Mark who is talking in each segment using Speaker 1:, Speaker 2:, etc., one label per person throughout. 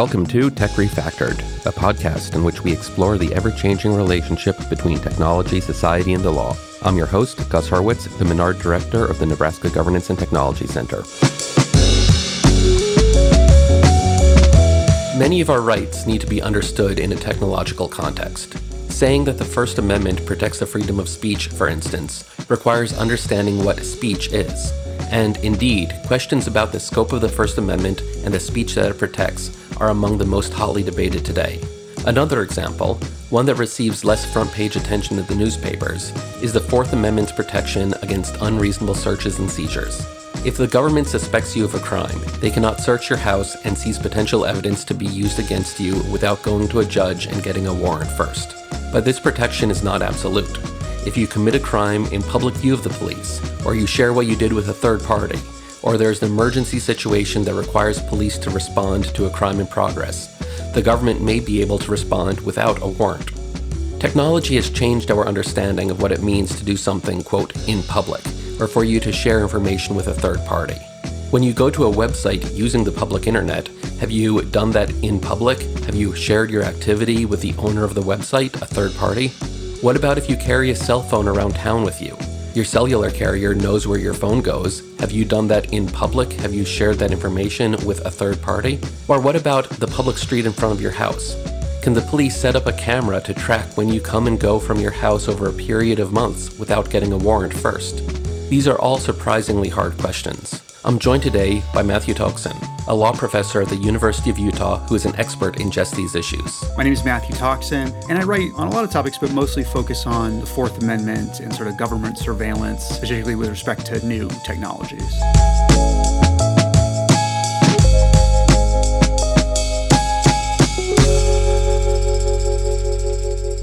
Speaker 1: Welcome to Tech Refactored, a podcast in which we explore the ever changing relationship between technology, society, and the law. I'm your host, Gus Hurwitz, the Menard Director of the Nebraska Governance and Technology Center. Many of our rights need to be understood in a technological context. Saying that the First Amendment protects the freedom of speech, for instance, requires understanding what speech is. And indeed, questions about the scope of the First Amendment and the speech that it protects are among the most hotly debated today. Another example, one that receives less front page attention in the newspapers, is the Fourth Amendment's protection against unreasonable searches and seizures. If the government suspects you of a crime, they cannot search your house and seize potential evidence to be used against you without going to a judge and getting a warrant first. But this protection is not absolute. If you commit a crime in public view of the police, or you share what you did with a third party, or there's an emergency situation that requires police to respond to a crime in progress, the government may be able to respond without a warrant. Technology has changed our understanding of what it means to do something, quote, in public, or for you to share information with a third party. When you go to a website using the public internet, have you done that in public? Have you shared your activity with the owner of the website, a third party? What about if you carry a cell phone around town with you? Your cellular carrier knows where your phone goes. Have you done that in public? Have you shared that information with a third party? Or what about the public street in front of your house? Can the police set up a camera to track when you come and go from your house over a period of months without getting a warrant first? These are all surprisingly hard questions. I'm joined today by Matthew Tokson, a law professor at the University of Utah who is an expert in just these issues.
Speaker 2: My name is Matthew Tokson, and I write on a lot of topics, but mostly focus on the Fourth Amendment and sort of government surveillance, particularly with respect to new technologies.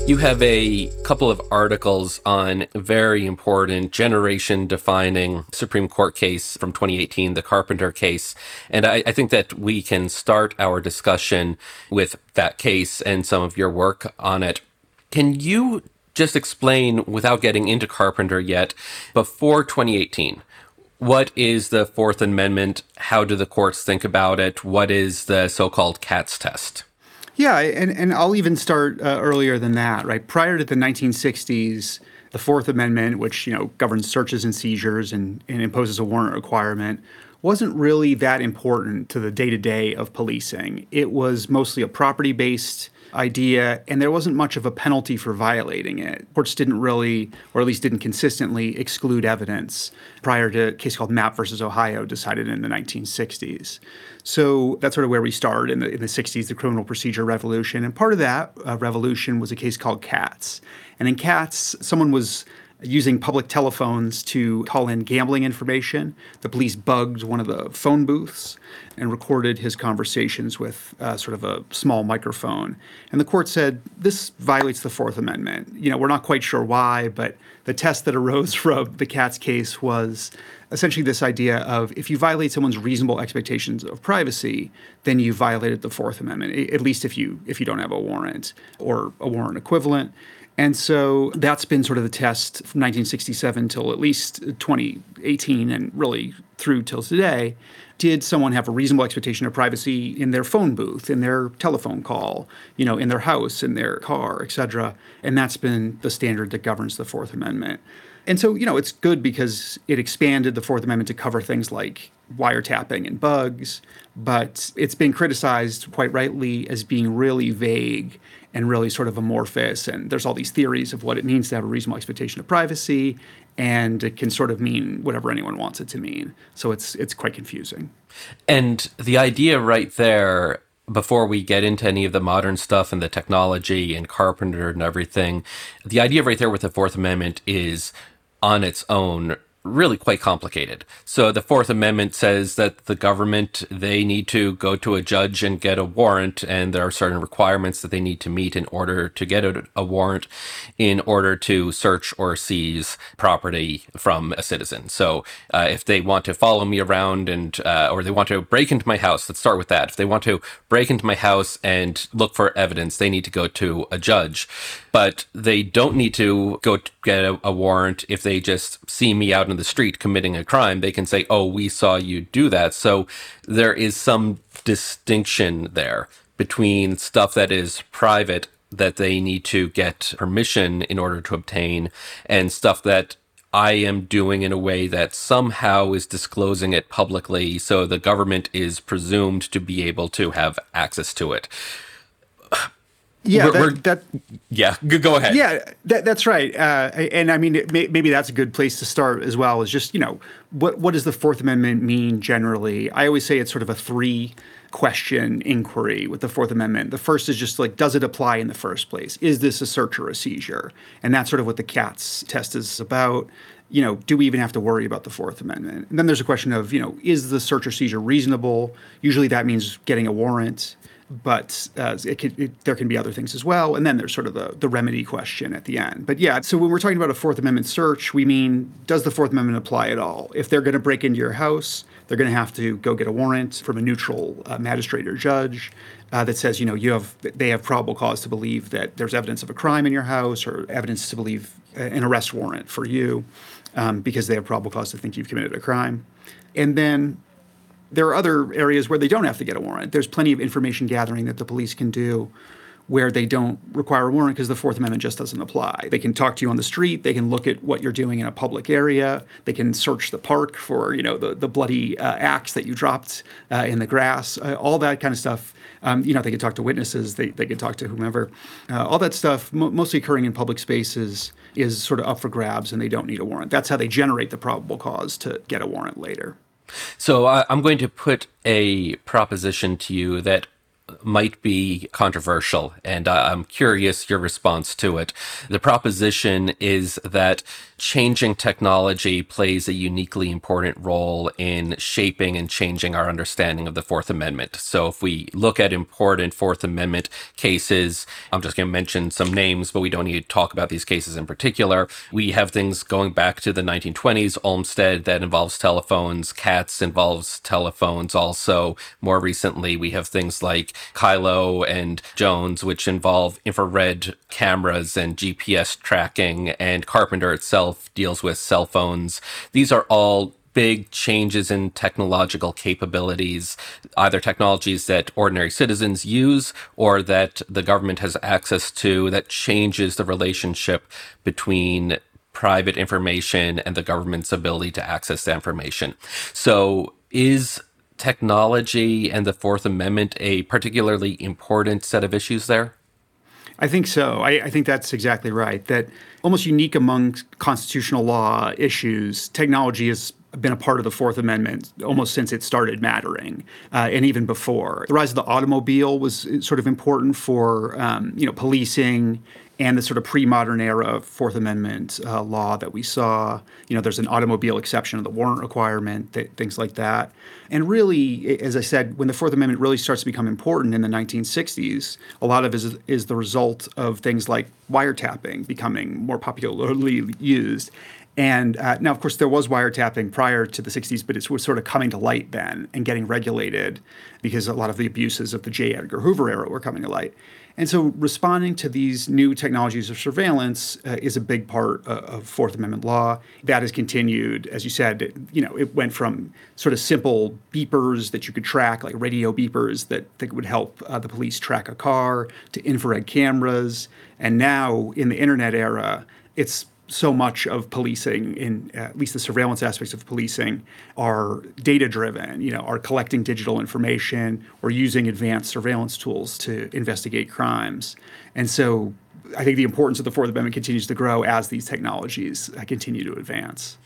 Speaker 1: You have a couple of articles on very important generation defining Supreme Court case from 2018, the Carpenter case. And I, I, think that we can start our discussion with that case and some of your work on it. Can you just explain, without getting into Carpenter yet, before 2018, what is the Fourth Amendment? How do the courts think about it? What is the so called Katz test?
Speaker 2: Yeah, and, and I'll even start uh, earlier than that, right? Prior to the 1960s, the Fourth Amendment, which you know governs searches and seizures and, and imposes a warrant requirement, wasn't really that important to the day to day of policing. It was mostly a property based idea, and there wasn't much of a penalty for violating it. Courts didn't really, or at least didn't consistently, exclude evidence prior to a case called Mapp versus Ohio, decided in the 1960s. So that's sort of where we start in the, in the 60s, the criminal procedure revolution. And part of that uh, revolution was a case called Katz. And in Katz, someone was using public telephones to call in gambling information. The police bugged one of the phone booths and recorded his conversations with uh, sort of a small microphone. And the court said this violates the Fourth Amendment. You know, we're not quite sure why, but the test that arose from the Katz case was essentially this idea of if you violate someone's reasonable expectations of privacy, then you violated the Fourth Amendment. At least if you if you don't have a warrant or a warrant equivalent. And so that's been sort of the test from 1967 till at least 2018 and really through till today. Did someone have a reasonable expectation of privacy in their phone booth, in their telephone call, you know, in their house, in their car, et cetera? And that's been the standard that governs the Fourth Amendment. And so, you know, it's good because it expanded the Fourth Amendment to cover things like wiretapping and bugs, but it's been criticized quite rightly as being really vague and really sort of amorphous. And there's all these theories of what it means to have a reasonable expectation of privacy, and it can sort of mean whatever anyone wants it to mean. So it's it's quite confusing.
Speaker 1: And the idea right there before we get into any of the modern stuff and the technology and Carpenter and everything, the idea right there with the Fourth Amendment is on its own really quite complicated. So the Fourth Amendment says that the government they need to go to a judge and get a warrant, and there are certain requirements that they need to meet in order to get a, a warrant, in order to search or seize property from a citizen. So uh, if they want to follow me around and uh, or they want to break into my house, let's start with that. If they want to break into my house and look for evidence, they need to go to a judge but they don't need to go get a, a, warrant if they just see me out in the street committing a crime. They can say, "Oh, we saw you do that." So there is some distinction there. between stuff that is private that they need to get permission in order to obtain and stuff that I am doing in a way that somehow is disclosing it publicly so the government is presumed to be able to have access to it.
Speaker 2: Yeah, we're, that, that,
Speaker 1: yeah. Go ahead.
Speaker 2: Yeah, that, that's right. Uh, and I mean, may, maybe that's a good place to start as well. Is just you know what what does the Fourth Amendment mean generally? I always say it's sort of a three question inquiry with the Fourth Amendment. The first is just like, does it apply in the first place? Is this a search or a seizure? And that's sort of what the Katz test is about. You know, do we even have to worry about the Fourth Amendment? And then there's a question of, you know, is the search or seizure reasonable? Usually that means getting a warrant but uh, it can, it, there can be other things as well. And then there's sort of the, the remedy question at the end. But yeah, so when we're talking about a Fourth Amendment search, we mean does the Fourth Amendment apply at all? If they're going to break into your house, they're going to have to go get a warrant from a neutral uh, magistrate or judge. Uh, that says, you know, you have they have probable cause to believe that there's evidence of a crime in your house or evidence to believe uh, an arrest warrant for you um, because they have probable cause to think you've committed a crime. And then there are other areas where they don't have to get a warrant. There's plenty of information gathering that the police can do where they don't require a warrant because the Fourth Amendment just doesn't apply. They can talk to you on the street. They can look at what you're doing in a public area. They can search the park for you know the the bloody uh, axe that you dropped uh, in the grass. Uh, all that kind of stuff. Um, you know, they can talk to witnesses. They they can talk to whomever. Uh, all that stuff, mo- mostly occurring in public spaces, is sort of up for grabs, and they don't need a warrant. That's how they generate the probable cause to get a warrant later.
Speaker 1: So uh, I'm going to put a proposition to you that might be controversial, and I'm curious your response to it. The proposition is that changing technology plays a uniquely important role in shaping and changing our understanding of the Fourth Amendment. So if we look at important Fourth Amendment cases, I'm just going to mention some names, but we don't need to talk about these cases in particular. We have things going back to the 1920s, Olmstead that involves telephones, Katz involves telephones also. More recently, we have things like Kyllo and Jones, which involve infrared cameras and GPS tracking, and Carpenter itself deals with cell phones. These are all big changes in technological capabilities, either technologies that ordinary citizens use or that the government has access to that changes the relationship between private information and the government's ability to access that information. So is technology and the Fourth Amendment a particularly important set of issues there?
Speaker 2: I think so. I, I, think that's exactly right. That almost unique among constitutional law issues, technology has been a part of the Fourth Amendment almost since it started mattering, uh, and even before. The rise of the automobile was sort of important for um, you know policing and the sort of pre-modern era Fourth Amendment uh, law that we saw. You know, there's an automobile exception of the warrant requirement, th- things like that. And really, as I said, when the Fourth Amendment really starts to become important in the 1960s, a lot of it is, is the result of things like wiretapping becoming more popularly used. And uh, now, of course, there was wiretapping prior to the 60s, but it was sort of coming to light then and getting regulated because a lot of the abuses of the J. Edgar Hoover era were coming to light. And so responding to these new technologies of surveillance uh, is a big part of, of Fourth Amendment law. That has continued, as you said, it, you know, it went from sort of simple beepers that you could track, like radio beepers that, that would help uh, the police track a car, to infrared cameras. And now in the internet era, it's so much of policing, in at least the surveillance aspects of policing, are data driven. You know, are collecting digital information or using advanced surveillance tools to investigate crimes. And so, I think the importance of the Fourth Amendment continues to grow as these technologies uh, continue to advance.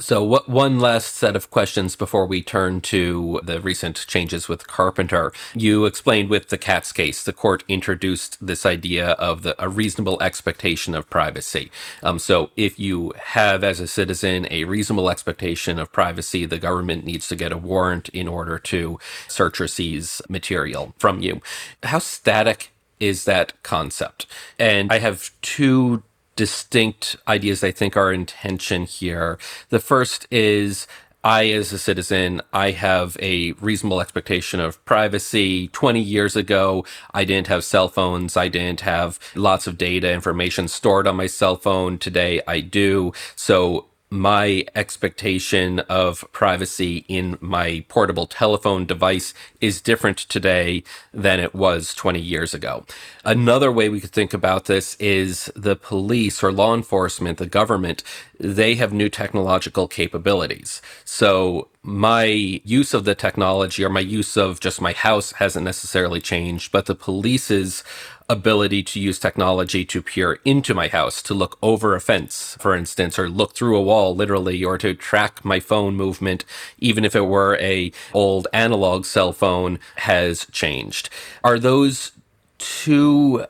Speaker 1: So, what, one last set of questions before we turn to the recent changes with Carpenter. You explained with the Katz case, the court introduced this idea of the, a reasonable expectation of privacy. Um, so, if you have, as a citizen, a reasonable expectation of privacy, the government needs to get a warrant in order to search or seize material from you. How static is that concept? And I have two distinct ideas I think are intention here. The first is I, as a citizen, I have a reasonable expectation of privacy. 20 years ago, I didn't have cell phones. I didn't have lots of data information stored on my cell phone. Today, I do. So my expectation of privacy in my portable telephone device is different today than it was 20 years ago. Another way we could think about this is the police or law enforcement, the government, they have new technological capabilities. So my use of the technology or my use of just my house hasn't necessarily changed, but the police's ability to use technology to peer into my house, to look over a fence, for instance, or look through a wall literally, or to track my phone movement, even if it were a old analog cell phone, has changed. Are those two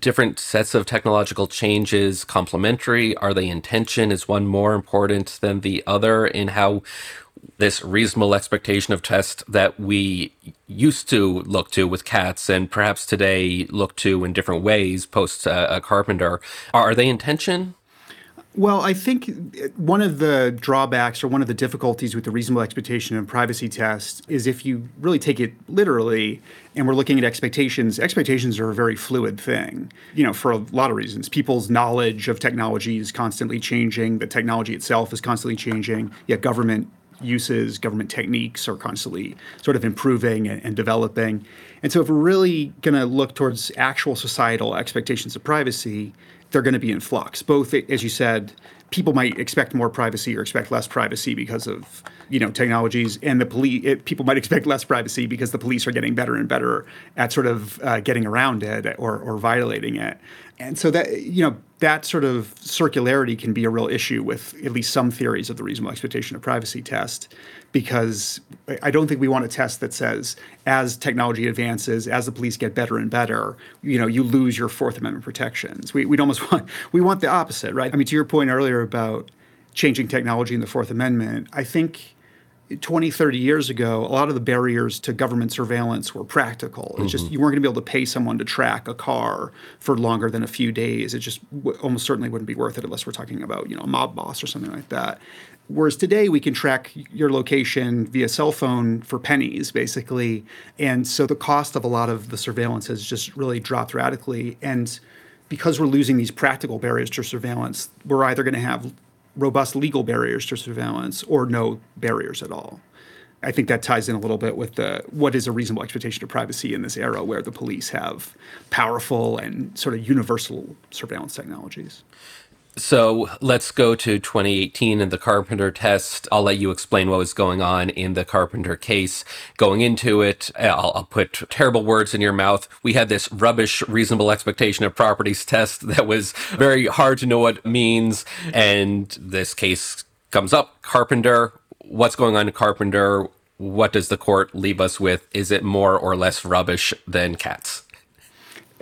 Speaker 1: different sets of technological changes complementary? Are they in tension? Is one more important than the other in how this reasonable expectation of test that we used to look to with Katz and perhaps today look to in different ways post uh, carpenter. Are they in tension?
Speaker 2: Well, I think one of the drawbacks or one of the difficulties with the reasonable expectation and privacy test is if you really take it literally and we're looking at expectations, expectations are a very fluid thing, you know, for a lot of reasons. People's knowledge of technology is constantly changing, the technology itself is constantly changing, yet government uses, government techniques are constantly sort of improving and, and developing. And so, if we're really going to look towards actual societal expectations of privacy, they're going to be in flux. Both, as you said, people might expect more privacy or expect less privacy because of you know technologies, and the police people might expect less privacy because the police are getting better and better at sort of uh, getting around it or, or violating it. And so that you know that sort of circularity can be a real issue with at least some theories of the reasonable expectation of privacy test because I don't think we want a test that says as technology advances, as the police get better and better, you know, you lose your Fourth Amendment protections. We, we'd almost want we want the opposite, right? I mean, to your point earlier about changing technology in the Fourth Amendment, I think 20, 30 years ago, a lot of the barriers to government surveillance were practical. It's mm-hmm. just you weren't going to be able to pay someone to track a car for longer than a few days. It just w- almost certainly wouldn't be worth it unless we're talking about you know a mob boss or something like that. Whereas today we can track your location via cell phone for pennies, basically, and so the cost of a lot of the surveillance has just really dropped radically. And because we're losing these practical barriers to surveillance, we're either going to have robust legal barriers to surveillance or no barriers at all. I think that ties in a little bit with the what is a reasonable expectation of privacy in this era where the police have powerful and sort of universal surveillance technologies.
Speaker 1: So let's go to 2018 and the Carpenter test. I'll let you explain what was going on in the Carpenter case. Going into it, I'll, I'll, put terrible words in your mouth. We had this rubbish reasonable expectation of properties test that was very hard to know what it means. And this case comes up. Carpenter, what's going on in Carpenter? What does the court leave us with? Is it more or less rubbish than Katz?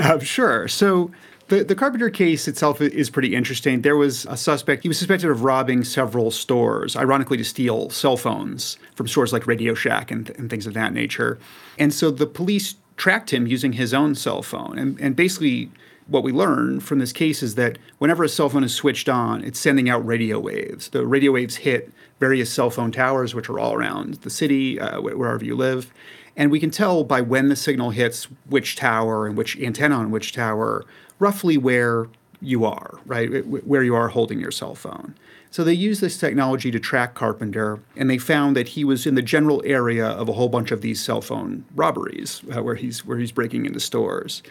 Speaker 2: Uh, sure. So the, the Carpenter case itself is pretty interesting. There was a suspect, he was suspected of robbing several stores, ironically, to steal cell phones from stores like Radio Shack and, and things of that nature. And so the police tracked him using his own cell phone. And, and basically, what we learn from this case is that whenever a cell phone is switched on, it's sending out radio waves. The radio waves hit various cell phone towers, which are all around the city, uh, wherever you live. And we can tell by when the signal hits which tower and which antenna on which tower roughly where you are, right? Where you are holding your cell phone. So they used this technology to track Carpenter, and they found that he was in the general area of a whole bunch of these cell phone robberies, uh, where he's where he's breaking into stores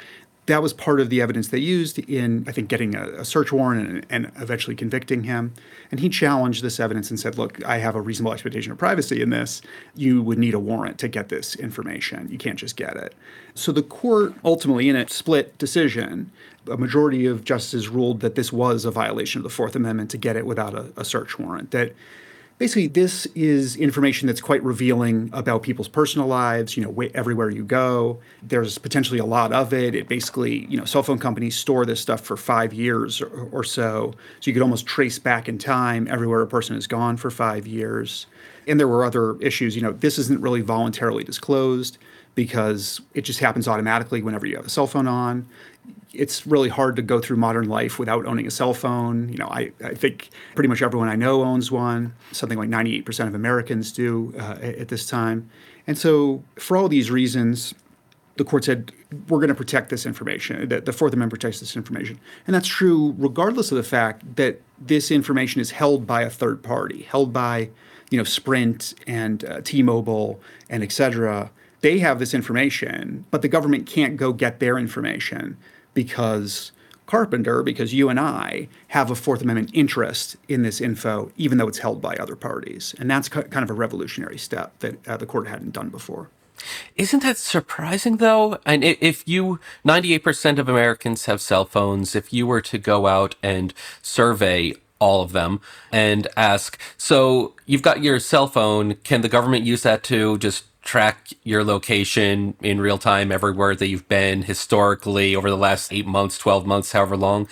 Speaker 2: that was part of the evidence they used in, I think, getting a, a search warrant and, and, eventually convicting him. And he challenged this evidence and said, look, I have a reasonable expectation of privacy in this. You would need a warrant to get this information. You can't just get it. So the court ultimately, in a split decision, a majority of justices ruled that this was a violation of the Fourth Amendment to get it without a, a search warrant, that basically this is information that's quite revealing about people's personal lives you know everywhere you go. There's potentially a lot of it. It basically you know cell phone companies store this stuff for five years or, or so. So you could almost trace back in time everywhere a person has gone for five years. And there were other issues you know this isn't really voluntarily disclosed because it just happens automatically whenever you have a cell phone on it's really hard to go through modern life without owning a cell phone. You know, I, I think pretty much everyone I know owns one. Something like 98% of Americans do uh, at this time. And so, for all these reasons, the court said we're going to protect this information that the fourth amendment protects this information and that's true regardless of the fact that this information is held by a third party held by you know sprint and uh, t-mobile and et cetera they have this information but the government can't go get their information because carpenter because you and i have a fourth amendment interest in this info even though it's held by other parties. And that's kind of a revolutionary step that uh, the court hadn't done before.
Speaker 1: Isn't that surprising though? And if you, 98% of Americans have cell phones, if you were to go out and survey all of them and ask, so you've got your cell phone, can the government use that to just track your location in real time everywhere that you've been historically over the last eight months, 12 months, however long,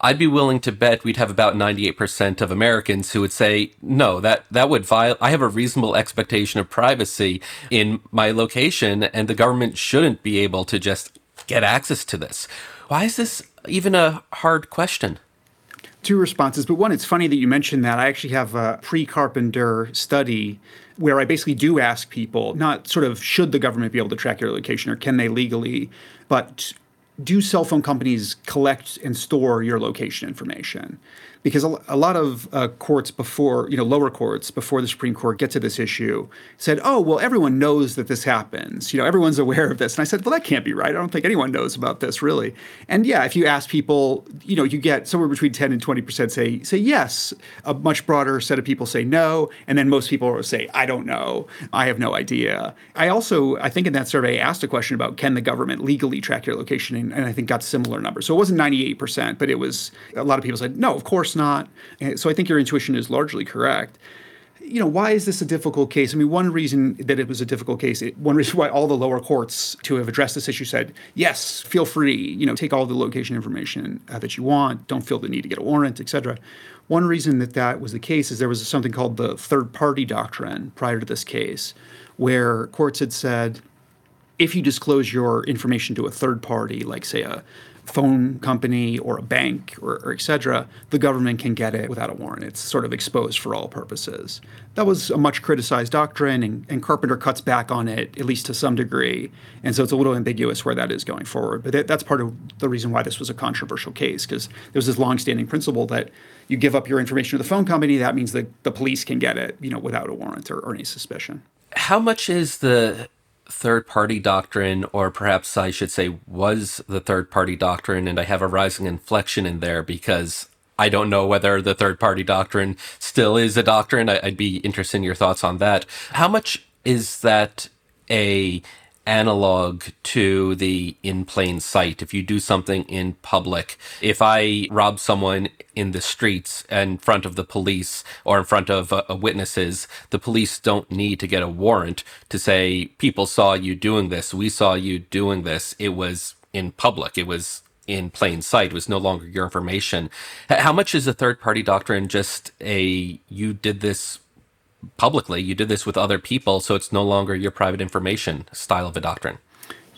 Speaker 1: I'd be willing to bet we'd have about 98% of Americans who would say, no, that, that would violate, I have a reasonable expectation of privacy in my location, and the government shouldn't be able to just get access to this. Why is this even a hard question?
Speaker 2: Two responses, but one, it's funny that you mentioned that. I actually have a pre Carpenter study where I basically do ask people not sort of should the government be able to track your location or can they legally, but do cell phone companies collect and store your location information? Because a, lot of uh, courts before, you know, lower courts before the Supreme Court get to this issue said, oh, well, everyone knows that this happens. You know, everyone's aware of this. And I said, well, that can't be right. I don't think anyone knows about this really. And yeah, if you ask people, you know, you get somewhere between 10 and 20% say, say yes. A much broader set of people say no. And then most people say, I don't know. I have no idea. I also, I think in that survey, asked a question about can the government legally track your location? And, and I think got similar numbers. So it wasn't 98%, but it was, a lot of people said, no, of course not. So I think your intuition is largely correct. You know, why is this a difficult case? I mean, one reason that it was a difficult case, one reason why all the lower courts to have addressed this issue said, yes, feel free, you know, take all the location information uh, that you want, don't feel the need to get a warrant, et cetera. One reason that that was the case is there was something called the third party doctrine prior to this case, where courts had said, if you disclose your information to a third party, like say a phone company or a bank or, or et cetera, the government can get it without a warrant. It's sort of exposed for all purposes. That was a much criticized doctrine, and, and Carpenter cuts back on it, at least to some degree. And so it's a little ambiguous where that is going forward. But that, that's part of the reason why this was a controversial case, because there's this longstanding principle that you give up your information to the phone company, that means that the police can get it, you know, without a warrant or, or any suspicion.
Speaker 1: How much is the third party doctrine, or perhaps I should say, was the third party doctrine, and I have a rising inflection in there because I don't know whether the third party doctrine still is a doctrine. I'd be interested in your thoughts on that. How much is that a analog to the in plain sight. If you do something in public, if I rob someone in the streets in front of the police or in front of uh, witnesses, the police don't need to get a warrant to say, people saw you doing this. We saw you doing this. It was in public. It was in plain sight. It was no longer your information. How much is a third party doctrine just a, you did this publicly. You did this with other people, so it's no longer your private information style of a doctrine.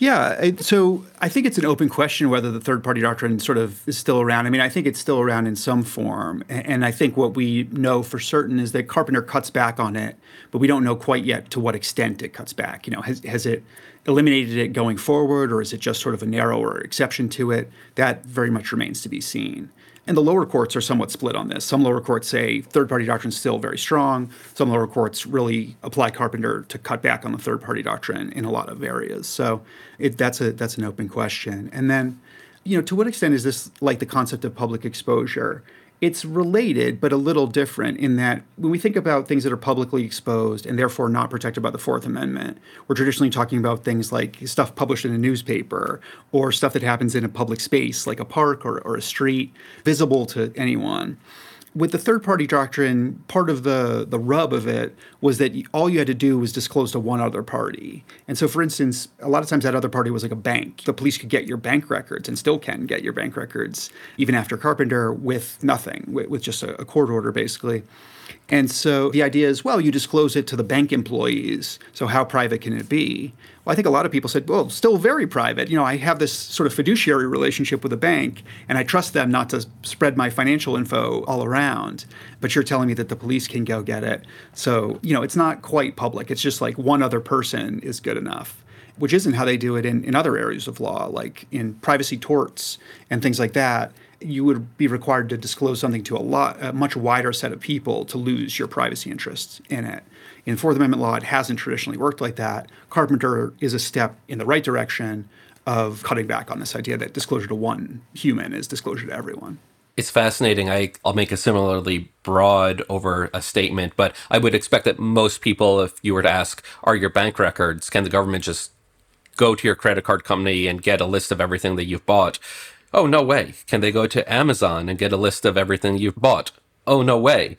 Speaker 2: Yeah, so I think it's an open question whether the third party doctrine sort of is still around. I mean, I think it's still around in some form. And I think what we know for certain is that Carpenter cuts back on it, but we don't know quite yet to what extent it cuts back. You know, has, has it eliminated it going forward, or is it just sort of a narrower exception to it? That very much remains to be seen. And the lower courts are somewhat split on this. Some lower courts say third party doctrine is still very strong. Some lower courts really apply Carpenter to cut back on the third party doctrine in a lot of areas. So it, that's a that's an open question. And then, you know, to what extent is this like the concept of public exposure? It's related, but a little different in that when we think about things that are publicly exposed and therefore not protected by the Fourth Amendment, we're traditionally talking about things like stuff published in a newspaper or stuff that happens in a public space like a park or, or a street, visible to anyone with the third party doctrine, part of the, the rub of it was that all you had to do was disclose to one other party. And so, for instance, a lot of times that other party was like a bank. The police could get your bank records and still can get your bank records, even after Carpenter, with nothing, with, with just a, a court order, basically. And so the idea is, well, you disclose it to the bank employees. So how private can it be? Well, I think a lot of people said, well, still very private. You know, I have this sort of fiduciary relationship with a bank, and I trust them not to spread my financial info all around. But you're telling me that the police can go get it. So, you know, it's not quite public. It's just like one other person is good enough. which isn't how they do it in, in other areas of law, like in privacy torts and things like that. You would be required to disclose something to a lot, a much wider set of people to lose your privacy interests in it. In Fourth Amendment law, it hasn't traditionally worked like that. Carpenter is a step in the right direction of cutting back on this idea that disclosure to one human is disclosure to everyone.
Speaker 1: It's fascinating. I, will make a similarly broad over a statement, but I would expect that most people, if you were to ask, are your bank records, can the government just go to your credit card company and get a list of everything that you've bought? Oh, no way. Can they go to Amazon and get a list of everything you've bought? Oh, no way.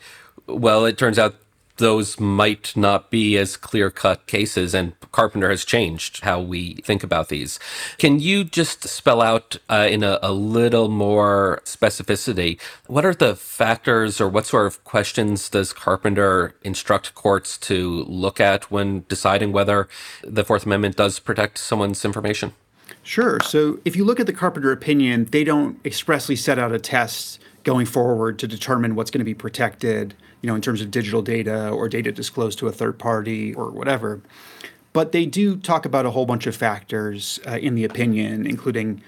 Speaker 1: Well, it turns out those might not be as clear cut cases, and Carpenter has changed how we think about these. Can you just spell out uh, in a, a, little more specificity what are the factors or what sort of questions does Carpenter instruct courts to look at when deciding whether the Fourth Amendment does protect someone's information?
Speaker 2: Sure. So if you look at the Carpenter opinion, they don't expressly set out a test going forward to determine what's going to be protected, you know, in terms of digital data or data disclosed to a third party or whatever. But they do talk about a whole bunch of factors uh, in the opinion, including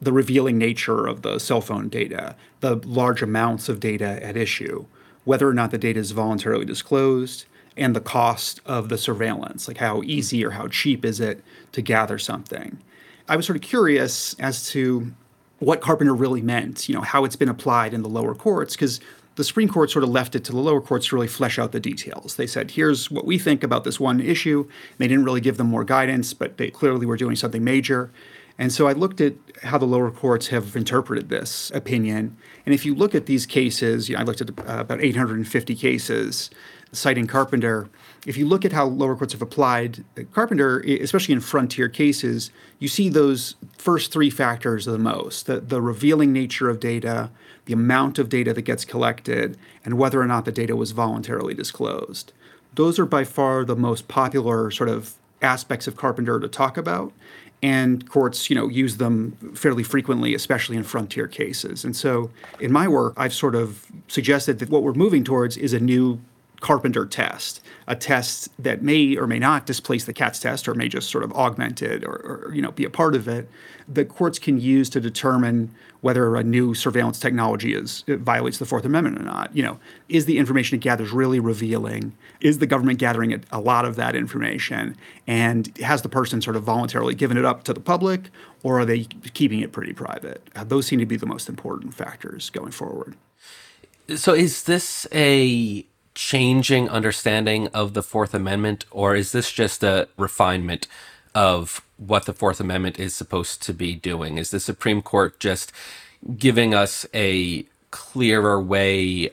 Speaker 2: the revealing nature of the cell phone data, the large amounts of data at issue, whether or not the data is voluntarily disclosed, and the cost of the surveillance, like how easy or how cheap is it to gather something. I was sort of curious as to what Carpenter really meant, you know, how it's been applied in the lower courts, because the Supreme Court sort of left it to the lower courts to really flesh out the details. They said, here's what we think about this one issue. They didn't really give them more guidance, but they clearly were doing something major. And so I looked at how the lower courts have interpreted this opinion. And if you look at these cases, you know, I looked at uh, about 850 cases citing Carpenter. If you look at how lower courts have applied Carpenter, especially in frontier cases, you see those first three factors the most the, the revealing nature of data, the amount of data that gets collected, and whether or not the data was voluntarily disclosed. Those are by far the most popular sort of aspects of Carpenter to talk about and courts you know use them fairly frequently especially in frontier cases and so in my work i've sort of suggested that what we're moving towards is a new carpenter test a test that may or may not displace the Katz test or may just sort of augment it or, or, you know be a part of it that courts can use to determine whether a new surveillance technology is violates the Fourth Amendment or not. You know, is the information it gathers really revealing? Is the government gathering a, a lot of that information? And has the person sort of voluntarily given it up to the public, or are they keeping it pretty private? Uh, those seem to be the most important factors going forward.
Speaker 1: So, is this a changing understanding of the Fourth Amendment, or is this just a refinement of what the Fourth Amendment is supposed to be doing? Is the Supreme Court just giving us a clearer way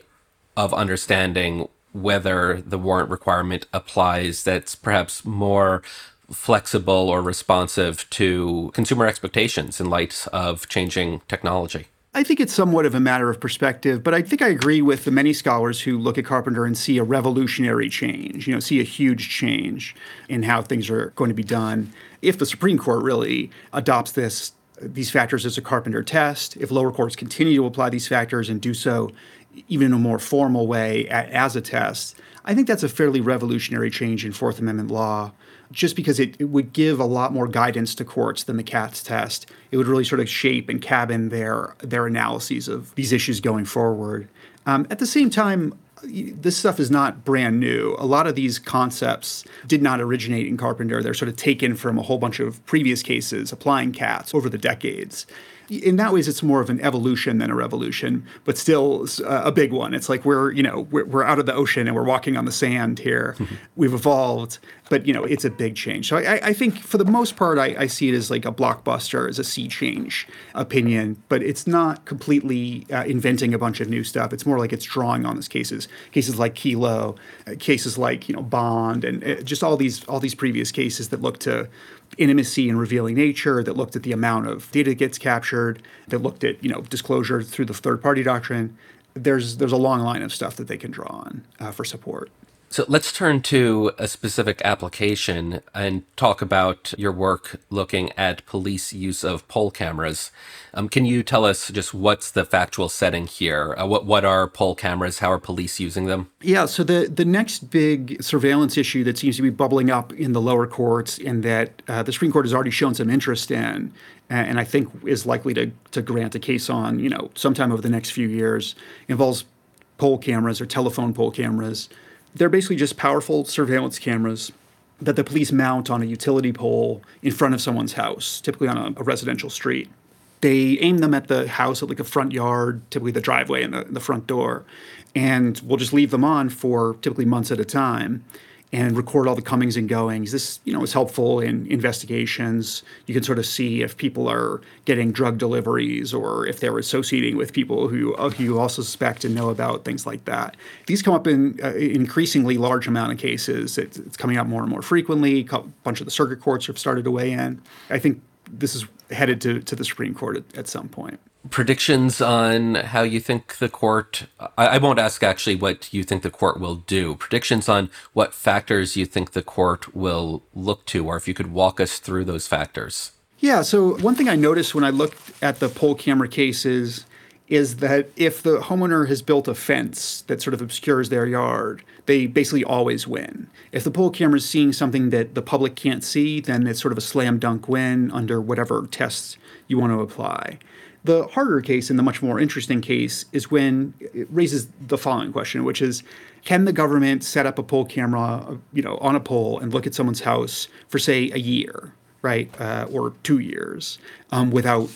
Speaker 1: of understanding whether the warrant requirement applies that's perhaps more flexible or responsive to consumer expectations in light of changing technology?
Speaker 2: I think it's somewhat of a matter of perspective, but I think I agree with the many scholars who look at Carpenter and see a revolutionary change, you know, see a huge change in how things are going to be done. If the Supreme Court really adopts this these factors as a Carpenter test, if lower courts continue to apply these factors and do so even in a more formal way as a test, I think that's a fairly revolutionary change in Fourth Amendment law just because it, it, would give a lot more guidance to courts than the Katz test. It would really sort of shape and cabin their their analyses of these issues going forward. Um, at the same time, this stuff is not brand new. A lot of these concepts did not originate in Carpenter. They're sort of taken from a whole bunch of previous cases applying Katz over the decades in that ways, it's more of an evolution than a revolution, but still a big one. It's like we're, you know, we're, we're out of the ocean and we're walking on the sand here. Mm-hmm. We've evolved, but, you know, it's a big change. So I, I think for the most part, I, I, see it as like a blockbuster, as a sea change opinion, but it's not completely uh, inventing a bunch of new stuff. It's more like it's drawing on these cases, cases like Kyllo, uh, cases like, you know, Bond, and uh, just all these all these previous cases that look to intimacy and revealing nature, that looked at the amount of data that gets captured, that looked at you know disclosure through the third party doctrine. There's there's a long line of stuff that they can draw on uh, for support.
Speaker 1: So let's turn to a specific application and talk about your work looking at police use of pole cameras. Um, can you tell us just what's the factual setting here? Uh, what what are pole cameras? How are police using them?
Speaker 2: Yeah, so the, the next big surveillance issue that seems to be bubbling up in the lower courts and that uh, the Supreme Court has already shown some interest in, and I think is likely to, to grant a case on, you know, sometime over the next few years, involves pole cameras or telephone pole cameras. They're basically just powerful surveillance cameras that the police mount on a utility pole in front of someone's house, typically on a, a residential street. They aim them at the house at like a front yard, typically the driveway and the, the front door, and we'll just leave them on for typically months at a time and record all the comings and goings. This, you know, is helpful in investigations. You can sort of see if people are getting drug deliveries or if they're associating with people who, who you also suspect and know about, things like that. These come up in uh, increasingly large amount of cases. It's, it's coming up more and more frequently. A bunch of the circuit courts have started to weigh in. I think this is headed to, to the Supreme Court at, at some point.
Speaker 1: Predictions on how you think the court I, I, won't ask actually what you think the court will do. Predictions on what factors you think the court will look to or if you could walk us through those factors.
Speaker 2: Yeah so one thing i noticed when i looked at the pole camera cases is that if the homeowner has built a fence that sort of obscures their yard they basically always win if the pole camera is seeing something that the public can't see then it's sort of a slam dunk win under whatever tests you want to apply the harder case and the much more interesting case is when it raises the following question, which is can the government set up a pole camera, you know, on a pole and look at someone's house for say a year, right, uh, or two years, um, without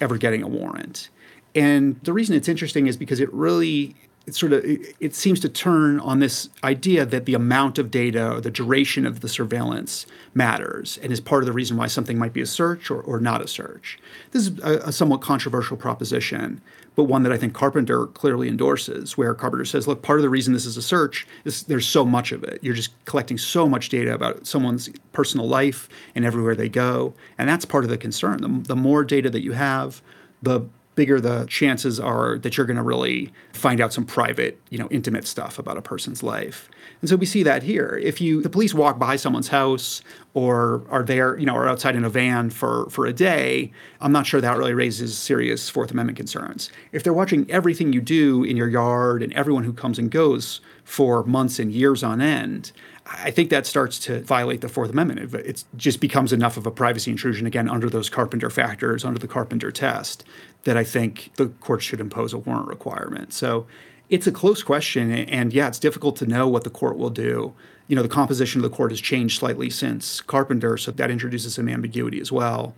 Speaker 2: ever getting a warrant? And the reason it's interesting is because it really it sort of it, seems to turn on this idea that the amount of data or the duration of the surveillance matters and is part of the reason why something might be a search or, or not a search. This is a, a somewhat controversial proposition, but one that I think Carpenter clearly endorses, where Carpenter says, look, part of the reason this is a search is there's so much of it. You're just collecting so much data about someone's personal life and everywhere they go. And that's part of the concern. The, the more data that you have, the bigger the chances are that you're going to really find out some private, you know, intimate stuff about a person's life. And so we see that here. If you the police walk by someone's house or are there, you know, are outside in a van for for a day, I'm not sure that really raises serious Fourth Amendment concerns. If they're watching everything you do in your yard and everyone who comes and goes for months and years on end, I think that starts to violate the Fourth Amendment. It just becomes enough of a privacy intrusion, again, under those Carpenter factors, under the Carpenter test, that I think the court should impose a warrant requirement. So it's a close question. And yeah, it's difficult to know what the court will do. You know, the composition of the court has changed slightly since Carpenter, so that introduces some ambiguity as well.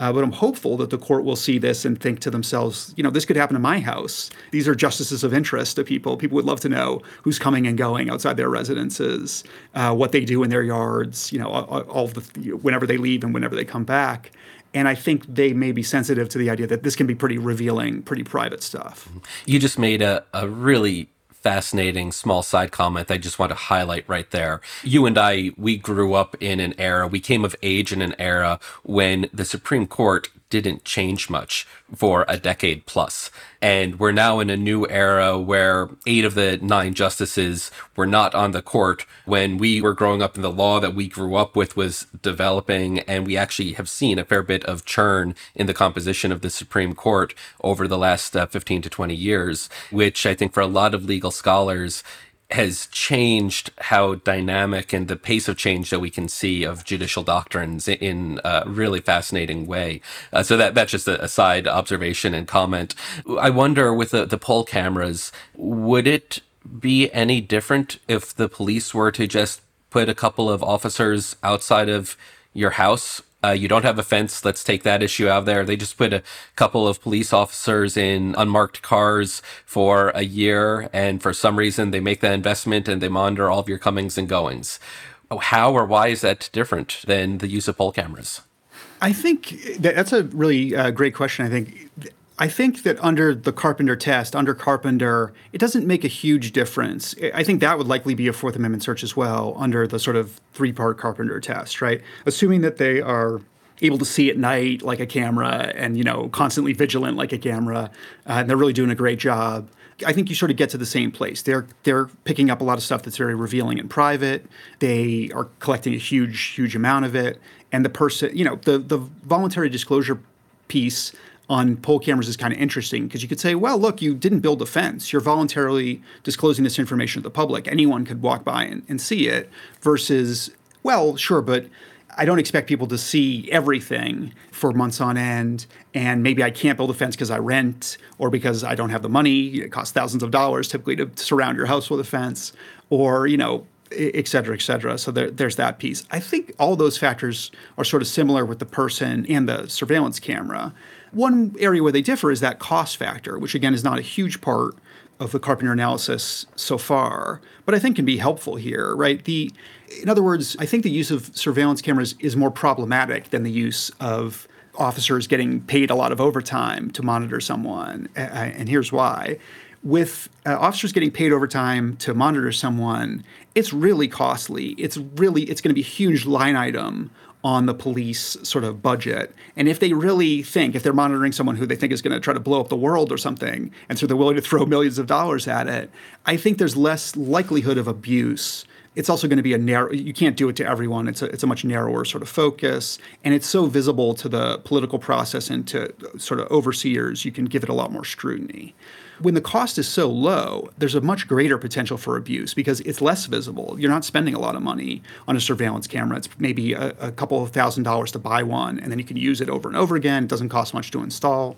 Speaker 2: Uh, but I'm hopeful that the court will see this and think to themselves, you know, this could happen in my house. These are justices of interest to people. People would love to know who's coming and going outside their residences, uh, what they do in their yards, you know, all, all the whenever they leave and whenever they come back. And I think they may be sensitive to the idea that this can be pretty revealing, pretty private stuff.
Speaker 1: You just made a, a really fascinating small side comment I just want to highlight right there. You and I, we grew up in an era, we came of age in an era when the Supreme Court didn't change much for a decade plus. And we're now in a new era where eight of the nine justices were not on the court when we were growing up and the law that we grew up with was developing. And we actually have seen a fair bit of churn in the composition of the Supreme Court over the last uh, 15 to 20 years, which I think for a lot of legal scholars has changed how dynamic and the pace of change that we can see of judicial doctrines in a really fascinating way. Uh, so that that's just a, side observation and comment. I wonder with the, the pole cameras, would it be any different if the police were to just put a couple of officers outside of your house uh, you don't have a fence. Let's take that issue out of there. They just put a couple of police officers in unmarked cars for a year, and for some reason they make that investment and they monitor all of your comings and goings. How or why is that different than the use of pole cameras?
Speaker 2: I think that's a really uh, great question. I think I think that under the Carpenter test, under Carpenter, it doesn't make a huge difference. I think that would likely be a Fourth Amendment search as well under the sort of three part Carpenter test, right? Assuming that they are able to see at night like a camera and, you know, constantly vigilant like a camera, uh, and they're really doing a great job. I think you sort of get to the same place. They're they're picking up a lot of stuff that's very revealing in private. They are collecting a huge huge amount of it, and the person, you know, the the voluntary disclosure piece on pole cameras is kind of interesting because you could say, well, look, you didn't build a fence. You're voluntarily disclosing this information to the public. Anyone could walk by and, and see it versus, well, sure, but I don't expect people to see everything for months on end. And maybe I can't build a fence because I rent or because I don't have the money. It costs thousands of dollars typically to surround your house with a fence or, you know, et cetera, et cetera. So there, there's that piece. I think all those factors are sort of similar with the person and the surveillance camera. One area where they differ is that cost factor, which again is not a huge part of the Carpenter analysis so far, but I think can be helpful here, right? The, in other words, I think the use of surveillance cameras is more problematic than the use of officers getting paid a lot of overtime to monitor someone, and here's why. With uh, officers getting paid overtime to monitor someone, it's really costly. It's really it's going to be a huge line item on the police sort of budget. And if they really think, if they're monitoring someone who they think is going to try to blow up the world or something, and so they're willing to throw millions of dollars at it, I think there's less likelihood of abuse. It's also going to be a narrow, you can't do it to everyone. It's a, it's a much narrower sort of focus. And it's so visible to the political process and to sort of overseers, you can give it a lot more scrutiny. When the cost is so low, there's a much greater potential for abuse because it's less visible. You're not spending a lot of money on a surveillance camera. It's maybe a, a couple of thousand dollars to buy one, and then you can use it over and over again. It doesn't cost much to install.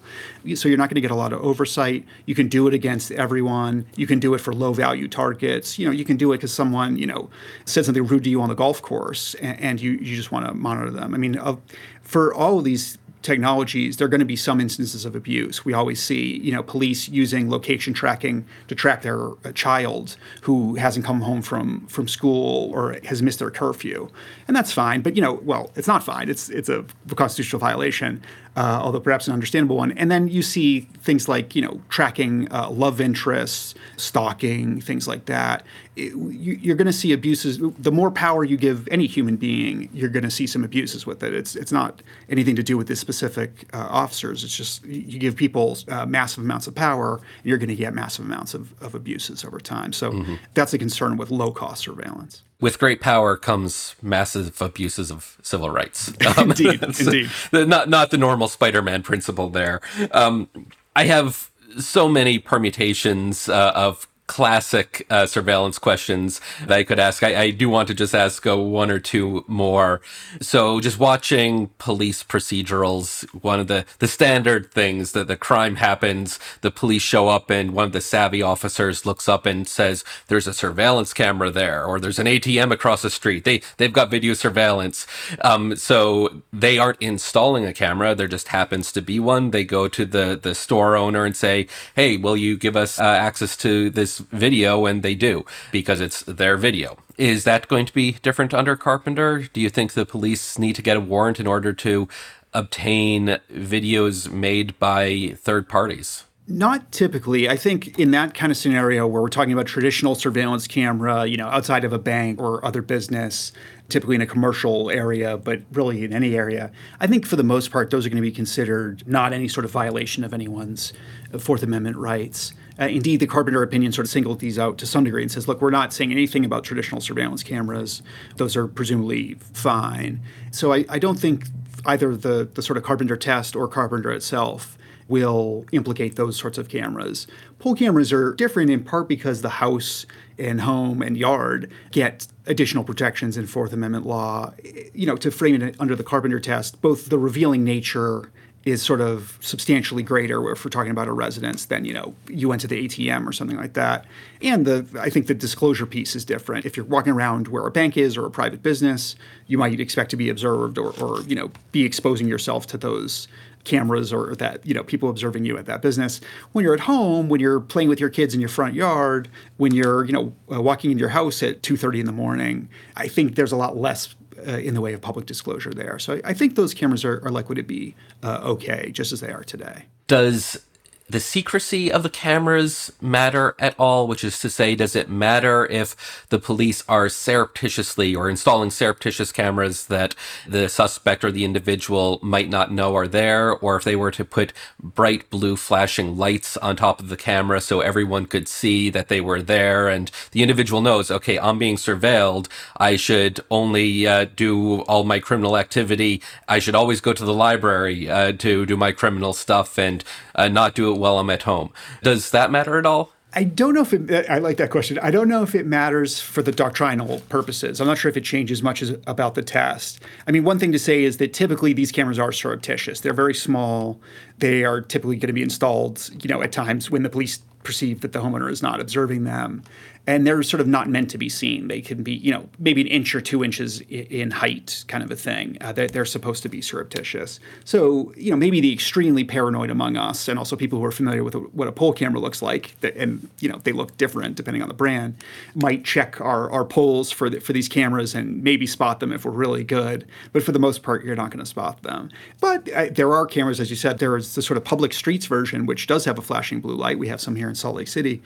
Speaker 2: So you're not going to get a lot of oversight. You can do it against everyone. You can do it for low value targets. You know, you can do it because someone, you know, said something rude to you on the golf course and, and you, you just want to monitor them. I mean, uh, for all of these technologies, there are going to be some instances of abuse. We always see, you know, police using location tracking to track their uh, child who hasn't come home from from school or has missed their curfew, and that's fine. But you know, well, it's not fine. It's it's a constitutional violation uh, although perhaps an understandable one. And then you see things like you know tracking uh, love interests, stalking, things like that. It, you, are going to see abuses. The more power you give any human being, you're going to see some abuses with it. It's it's not anything to do with the specific uh, officers. It's just you give people uh, massive amounts of power, and you're going to get massive amounts of, of abuses over time. So mm-hmm. that's a concern with low cost surveillance
Speaker 1: with great power comes massive abuses of civil rights.
Speaker 2: Um, indeed, indeed.
Speaker 1: not not the normal Spider-Man principle there. Um, I have so many permutations uh, of classic uh, surveillance questions that I could ask. I, I do want to just ask uh, one or two more. So, just watching police procedurals, one of the, the standard things that the crime happens, the police show up, and one of the savvy officers looks up and says, "There's a surveillance camera there," or "There's an ATM across the street." They they've got video surveillance. Um, so they aren't installing a camera. There just happens to be one. They go to the the store owner and say, "Hey, will you give us uh, access to this?" Video, and they do because it's their video. Is that going to be different under Carpenter? Do you think the police need to get a warrant in order to obtain videos made by third parties?
Speaker 2: Not typically. I think in that kind of scenario where we're talking about traditional surveillance camera, you know, outside of a bank or other business, typically in a commercial area, but really in any area, I think for the most part, those are going to be considered not any sort of violation of anyone's Fourth Amendment rights. Uh, indeed, the Carpenter opinion sort of singled these out to some degree and says, look, we're not saying anything about traditional surveillance cameras. Those are presumably fine. So I, I don't think either the, the sort of Carpenter test or Carpenter itself will implicate those sorts of cameras. Pole cameras are different in part because the house and home and yard get additional protections in Fourth Amendment law. You know, to frame it under the Carpenter test, both the revealing nature is sort of substantially greater if we're talking about a residence than you know you went to the ATM or something like that. And the I think the disclosure piece is different. If you're walking around where a bank is or a private business, you might expect to be observed or, or you know be exposing yourself to those cameras or that you know people observing you at that business when you're at home when you're playing with your kids in your front yard when you're you know uh, walking in your house at 2.30 in the morning i think there's a lot less uh, in the way of public disclosure there. So I, I think those cameras are, are likely to be uh, okay, just as they are today.
Speaker 1: Does the secrecy of the cameras matter at all? Which is to say, does it matter if the police are surreptitiously or installing surreptitious cameras that the suspect or the individual might not know are there, or if they were to put bright blue flashing lights on top of the camera so everyone could see that they were there and the individual knows, okay, I'm being surveilled. I should only uh, do all my criminal activity. I should always go to the library uh, to do my criminal stuff and uh, not do it while I'm at home. Does that matter at all?
Speaker 2: I don't know if it, uh, I like that question. I don't know if it matters for the doctrinal purposes. I'm not sure if it changes much as, about the test. I mean, one thing to say is that typically these cameras are surreptitious. They're very small. They are typically going to be installed, you know, at times when the police perceive that the homeowner is not observing them and they're sort of not meant to be seen. They can be, you know, maybe an inch or two inches in height, kind of a thing. Uh, they're, they're, supposed to be surreptitious. So, you know, maybe the extremely paranoid among us, and also people who are familiar with what a pole camera looks like, and you know, they look different depending on the brand, might check our, our poles for the, for these cameras and maybe spot them if we're really good. But for the most part, you're not going to spot them. But uh, there are cameras, as you said. There is the sort of public streets version, which does have a flashing blue light. We have some here in Salt Lake City.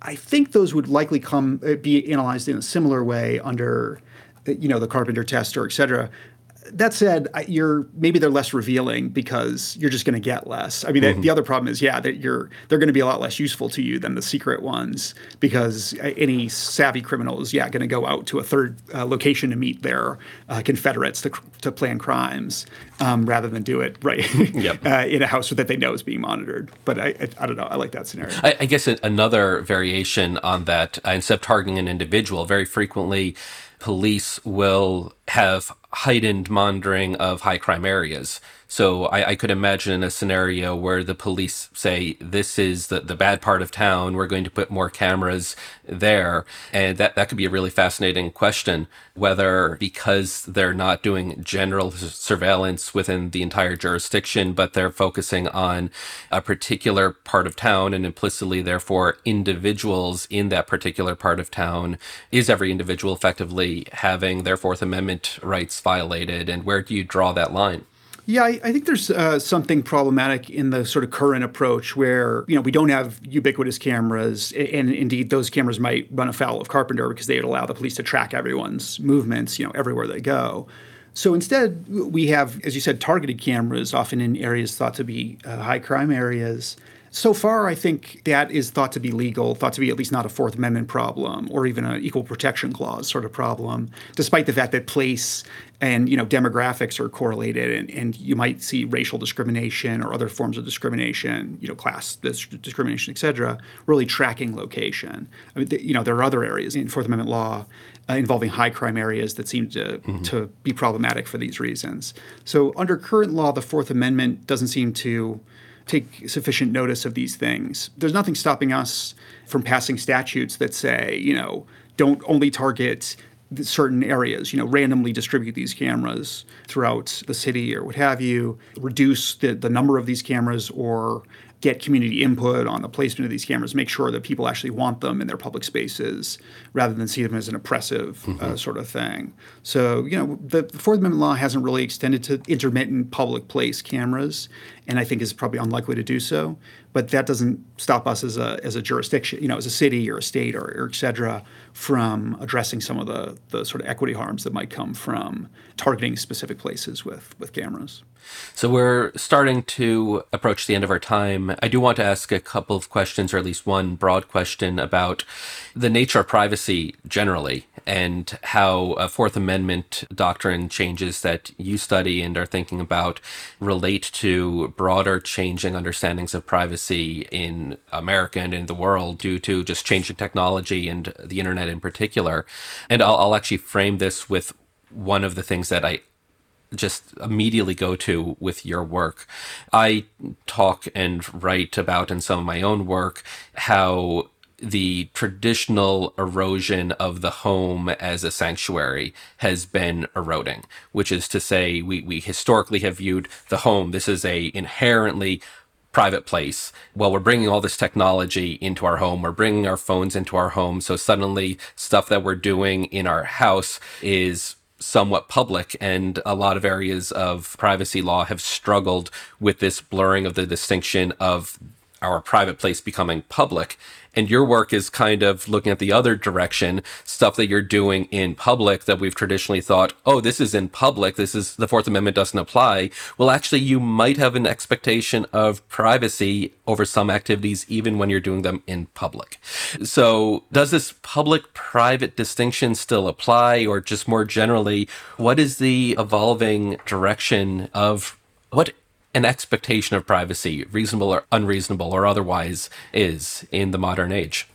Speaker 2: I think those would likely come uh, be analyzed in a similar way under you know the Carpenter test or et cetera that said, you're maybe they're less revealing because you're just going to get less. I mean, mm-hmm. the, the, other problem is, yeah, that you're they're going to be a lot less useful to you than the secret ones because uh, any savvy criminal is, yeah, going to go out to a third uh, location to meet their uh, Confederates to, to plan crimes um, rather than do it right yep. uh, in a house that they know is being monitored. But I, I, I don't know. I like that scenario.
Speaker 1: I, I guess another variation on that, uh, instead of targeting an individual, very frequently police will have heightened monitoring of high crime areas. So I, I, could imagine a scenario where the police say, this is the, the bad part of town. We're going to put more cameras there. And that, that could be a really fascinating question, whether because they're not doing general surveillance within the entire jurisdiction, but they're focusing on a particular part of town and implicitly, therefore, individuals in that particular part of town. Is every individual effectively having their Fourth Amendment rights violated? And where do you draw that line?
Speaker 2: Yeah, I, I think there's uh, something problematic in the sort of current approach where you know we don't have ubiquitous cameras, and indeed those cameras might run afoul of Carpenter because they would allow the police to track everyone's movements, you know, everywhere they go. So instead, we have, as you said, targeted cameras, often in areas thought to be uh, high crime areas. So far, I think that is thought to be legal, thought to be at least not a Fourth Amendment problem or even an equal protection clause sort of problem, despite the fact that place and you know demographics are correlated and, and you might see racial discrimination or other forms of discrimination you know class discrimination et cetera really tracking location I mean, you know there are other areas in fourth amendment law uh, involving high crime areas that seem to, mm-hmm. to be problematic for these reasons so under current law the fourth amendment doesn't seem to take sufficient notice of these things. There's nothing stopping us from passing statutes that say you know don't only target certain areas, you know, randomly distribute these cameras throughout the city or what have you, reduce the, the number of these cameras or get community input on the placement of these cameras, make sure that people actually want them in their public spaces rather than see them as an oppressive uh, mm-hmm. uh, sort of thing. So, you know, the, the Fourth Amendment law hasn't really extended to intermittent public place cameras, and I think is probably unlikely to do so. But that doesn't stop us as a, as a jurisdiction, you know, as a city or a state or, or et cetera, from addressing some of the, the sort of equity harms that might come from targeting specific places with, with cameras.
Speaker 1: So we're starting to approach the end of our time. I do want to ask a couple of questions, or at least one broad question about the nature of privacy generally and how a Fourth Amendment doctrine changes that you study and are thinking about relate to broader changing understandings of privacy in America and in the world due to just changing technology and the internet in particular. And I'll, I'll actually frame this with one of the things that I just immediately go to with your work. I talk and write about in some of my own work how the traditional erosion of the home as a sanctuary has been eroding, which is to say we, we historically have viewed the home, this is a inherently private place. Well, we're bringing all this technology into our home. We're bringing our phones into our home. So suddenly stuff that we're doing in our house is somewhat public, and a lot of areas of privacy law have struggled with this blurring of the distinction of our private place becoming public. And your work is kind of looking at the other direction, stuff that you're doing in public that we've traditionally thought, oh, this is in public. This is the Fourth Amendment doesn't apply. Well, actually, you might have an expectation of privacy over some activities, even when you're doing them in public. So does this public private distinction still apply? Or just more generally, what is the evolving direction of what an expectation of privacy, reasonable or unreasonable or otherwise, is in the modern age.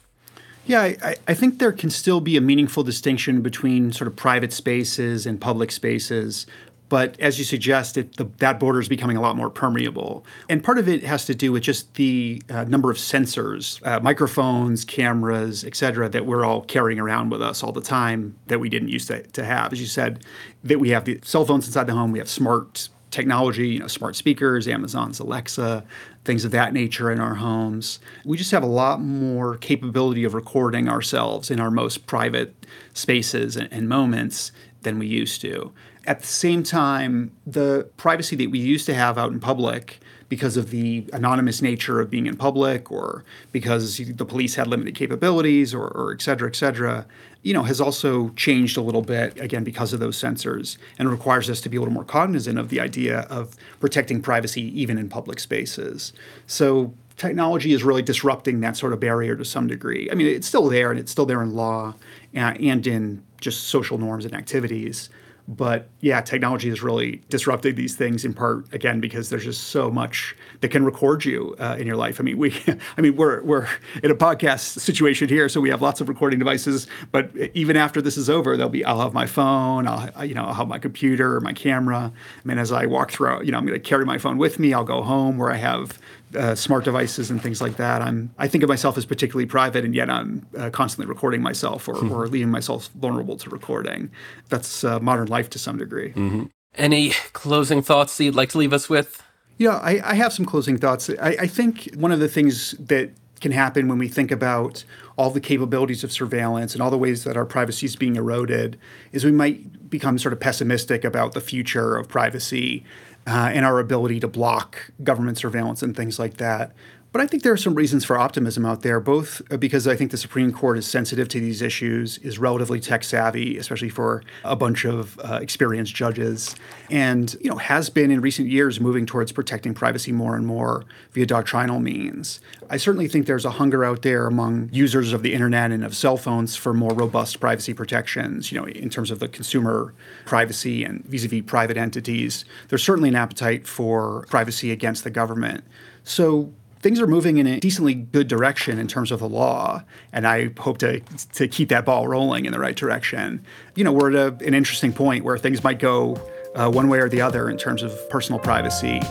Speaker 2: Yeah, I, I, think there can still be a meaningful distinction between sort of private spaces and public spaces. But as you suggest, it, the, that border is becoming a lot more permeable. And part of it has to do with just the uh, number of sensors, uh, microphones, cameras, et cetera, that we're all carrying around with us all the time that we didn't used to, to have. As you said, that we have the cell phones inside the home, we have smart technology, you know, smart speakers, Amazon's Alexa, things of that nature in our homes. We just have a lot more capability of recording ourselves in our most private spaces and, and moments than we used to. At the same time, the privacy that we used to have out in public because of the anonymous nature of being in public or because the police had limited capabilities or, or et cetera, et cetera, you know, has also changed a little bit, again, because of those sensors and requires us to be a little more cognizant of the idea of protecting privacy even in public spaces. So technology is really disrupting that sort of barrier to some degree. I mean, it's still there and it's still there in law and, and in just social norms and activities. But yeah, technology is really disrupting these things in part again because there's just so much that can record you uh, in your life. I mean, we, I mean, we're we're in a podcast situation here, so we have lots of recording devices. But even after this is over, there'll be I'll have my phone, I'll you know I'll have my computer, my camera. I mean, as I walk through, you know, I'm going to carry my phone with me. I'll go home where I have uh, smart devices and things like that. I'm I think of myself as particularly private, and yet I'm uh, constantly recording myself or, mm-hmm. or leaving myself vulnerable to recording. That's uh, modern life to some degree.
Speaker 1: Mm-hmm. Any closing thoughts that you'd like to leave us with?
Speaker 2: Yeah, I, I have some closing thoughts. I, I think one of the things that can happen when we think about all the capabilities of surveillance and all the ways that our privacy is being eroded is we might become sort of pessimistic about the future of privacy uh, and our ability to block government surveillance and things like that. But I think there are some reasons for optimism out there, both uh, because I think the Supreme Court is sensitive to these issues, is relatively tech savvy, especially for a bunch of uh, experienced judges, and you know has been in recent years moving towards protecting privacy more and more via doctrinal means. I certainly think there's a hunger out there among users of the internet and of cell phones for more robust privacy protections. You know, in terms of the consumer privacy and vis-a-vis private entities, there's certainly an appetite for privacy against the government. So things are moving in a decently good direction in terms of the law, and I hope to to keep that ball rolling in the right direction. You know, we're at a, an interesting point where things might go uh, one way or the other in terms of personal privacy,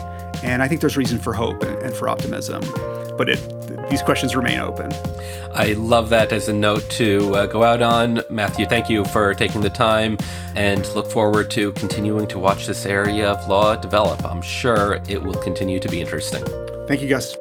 Speaker 2: and I think there's reason for hope and, and for optimism. But it, these questions remain open.
Speaker 1: I love that as a note to uh, go out on. Matthew, thank you for taking the time and look forward to continuing to watch this area of law develop. I'm sure it will continue to be interesting.
Speaker 2: Thank you, Gus.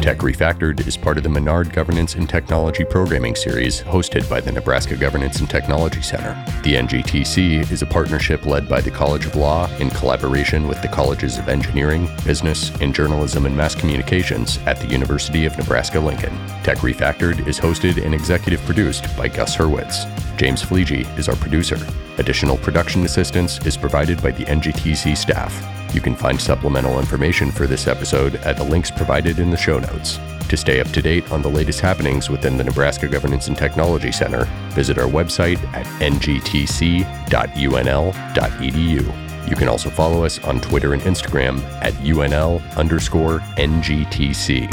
Speaker 3: Tech Refactored is part of the Menard Governance and Technology Programming Series hosted by the Nebraska Governance and Technology Center. The NGTC is a partnership led by the College of Law in collaboration with the Colleges of Engineering, Business, and Journalism and Mass Communications at the University of Nebraska Lincoln. Tech Refactored is hosted and executive produced by Gus Hurwitz. James Fleege is our producer. Additional production assistance is provided by the NGTC staff. You can find supplemental information for this episode at the links provided in the show notes. To stay up to date on the latest happenings within the Nebraska Governance and Technology Center, visit our website at ngtc.unl.edu. You can also follow us on Twitter and Instagram at UNL underscore NGTC.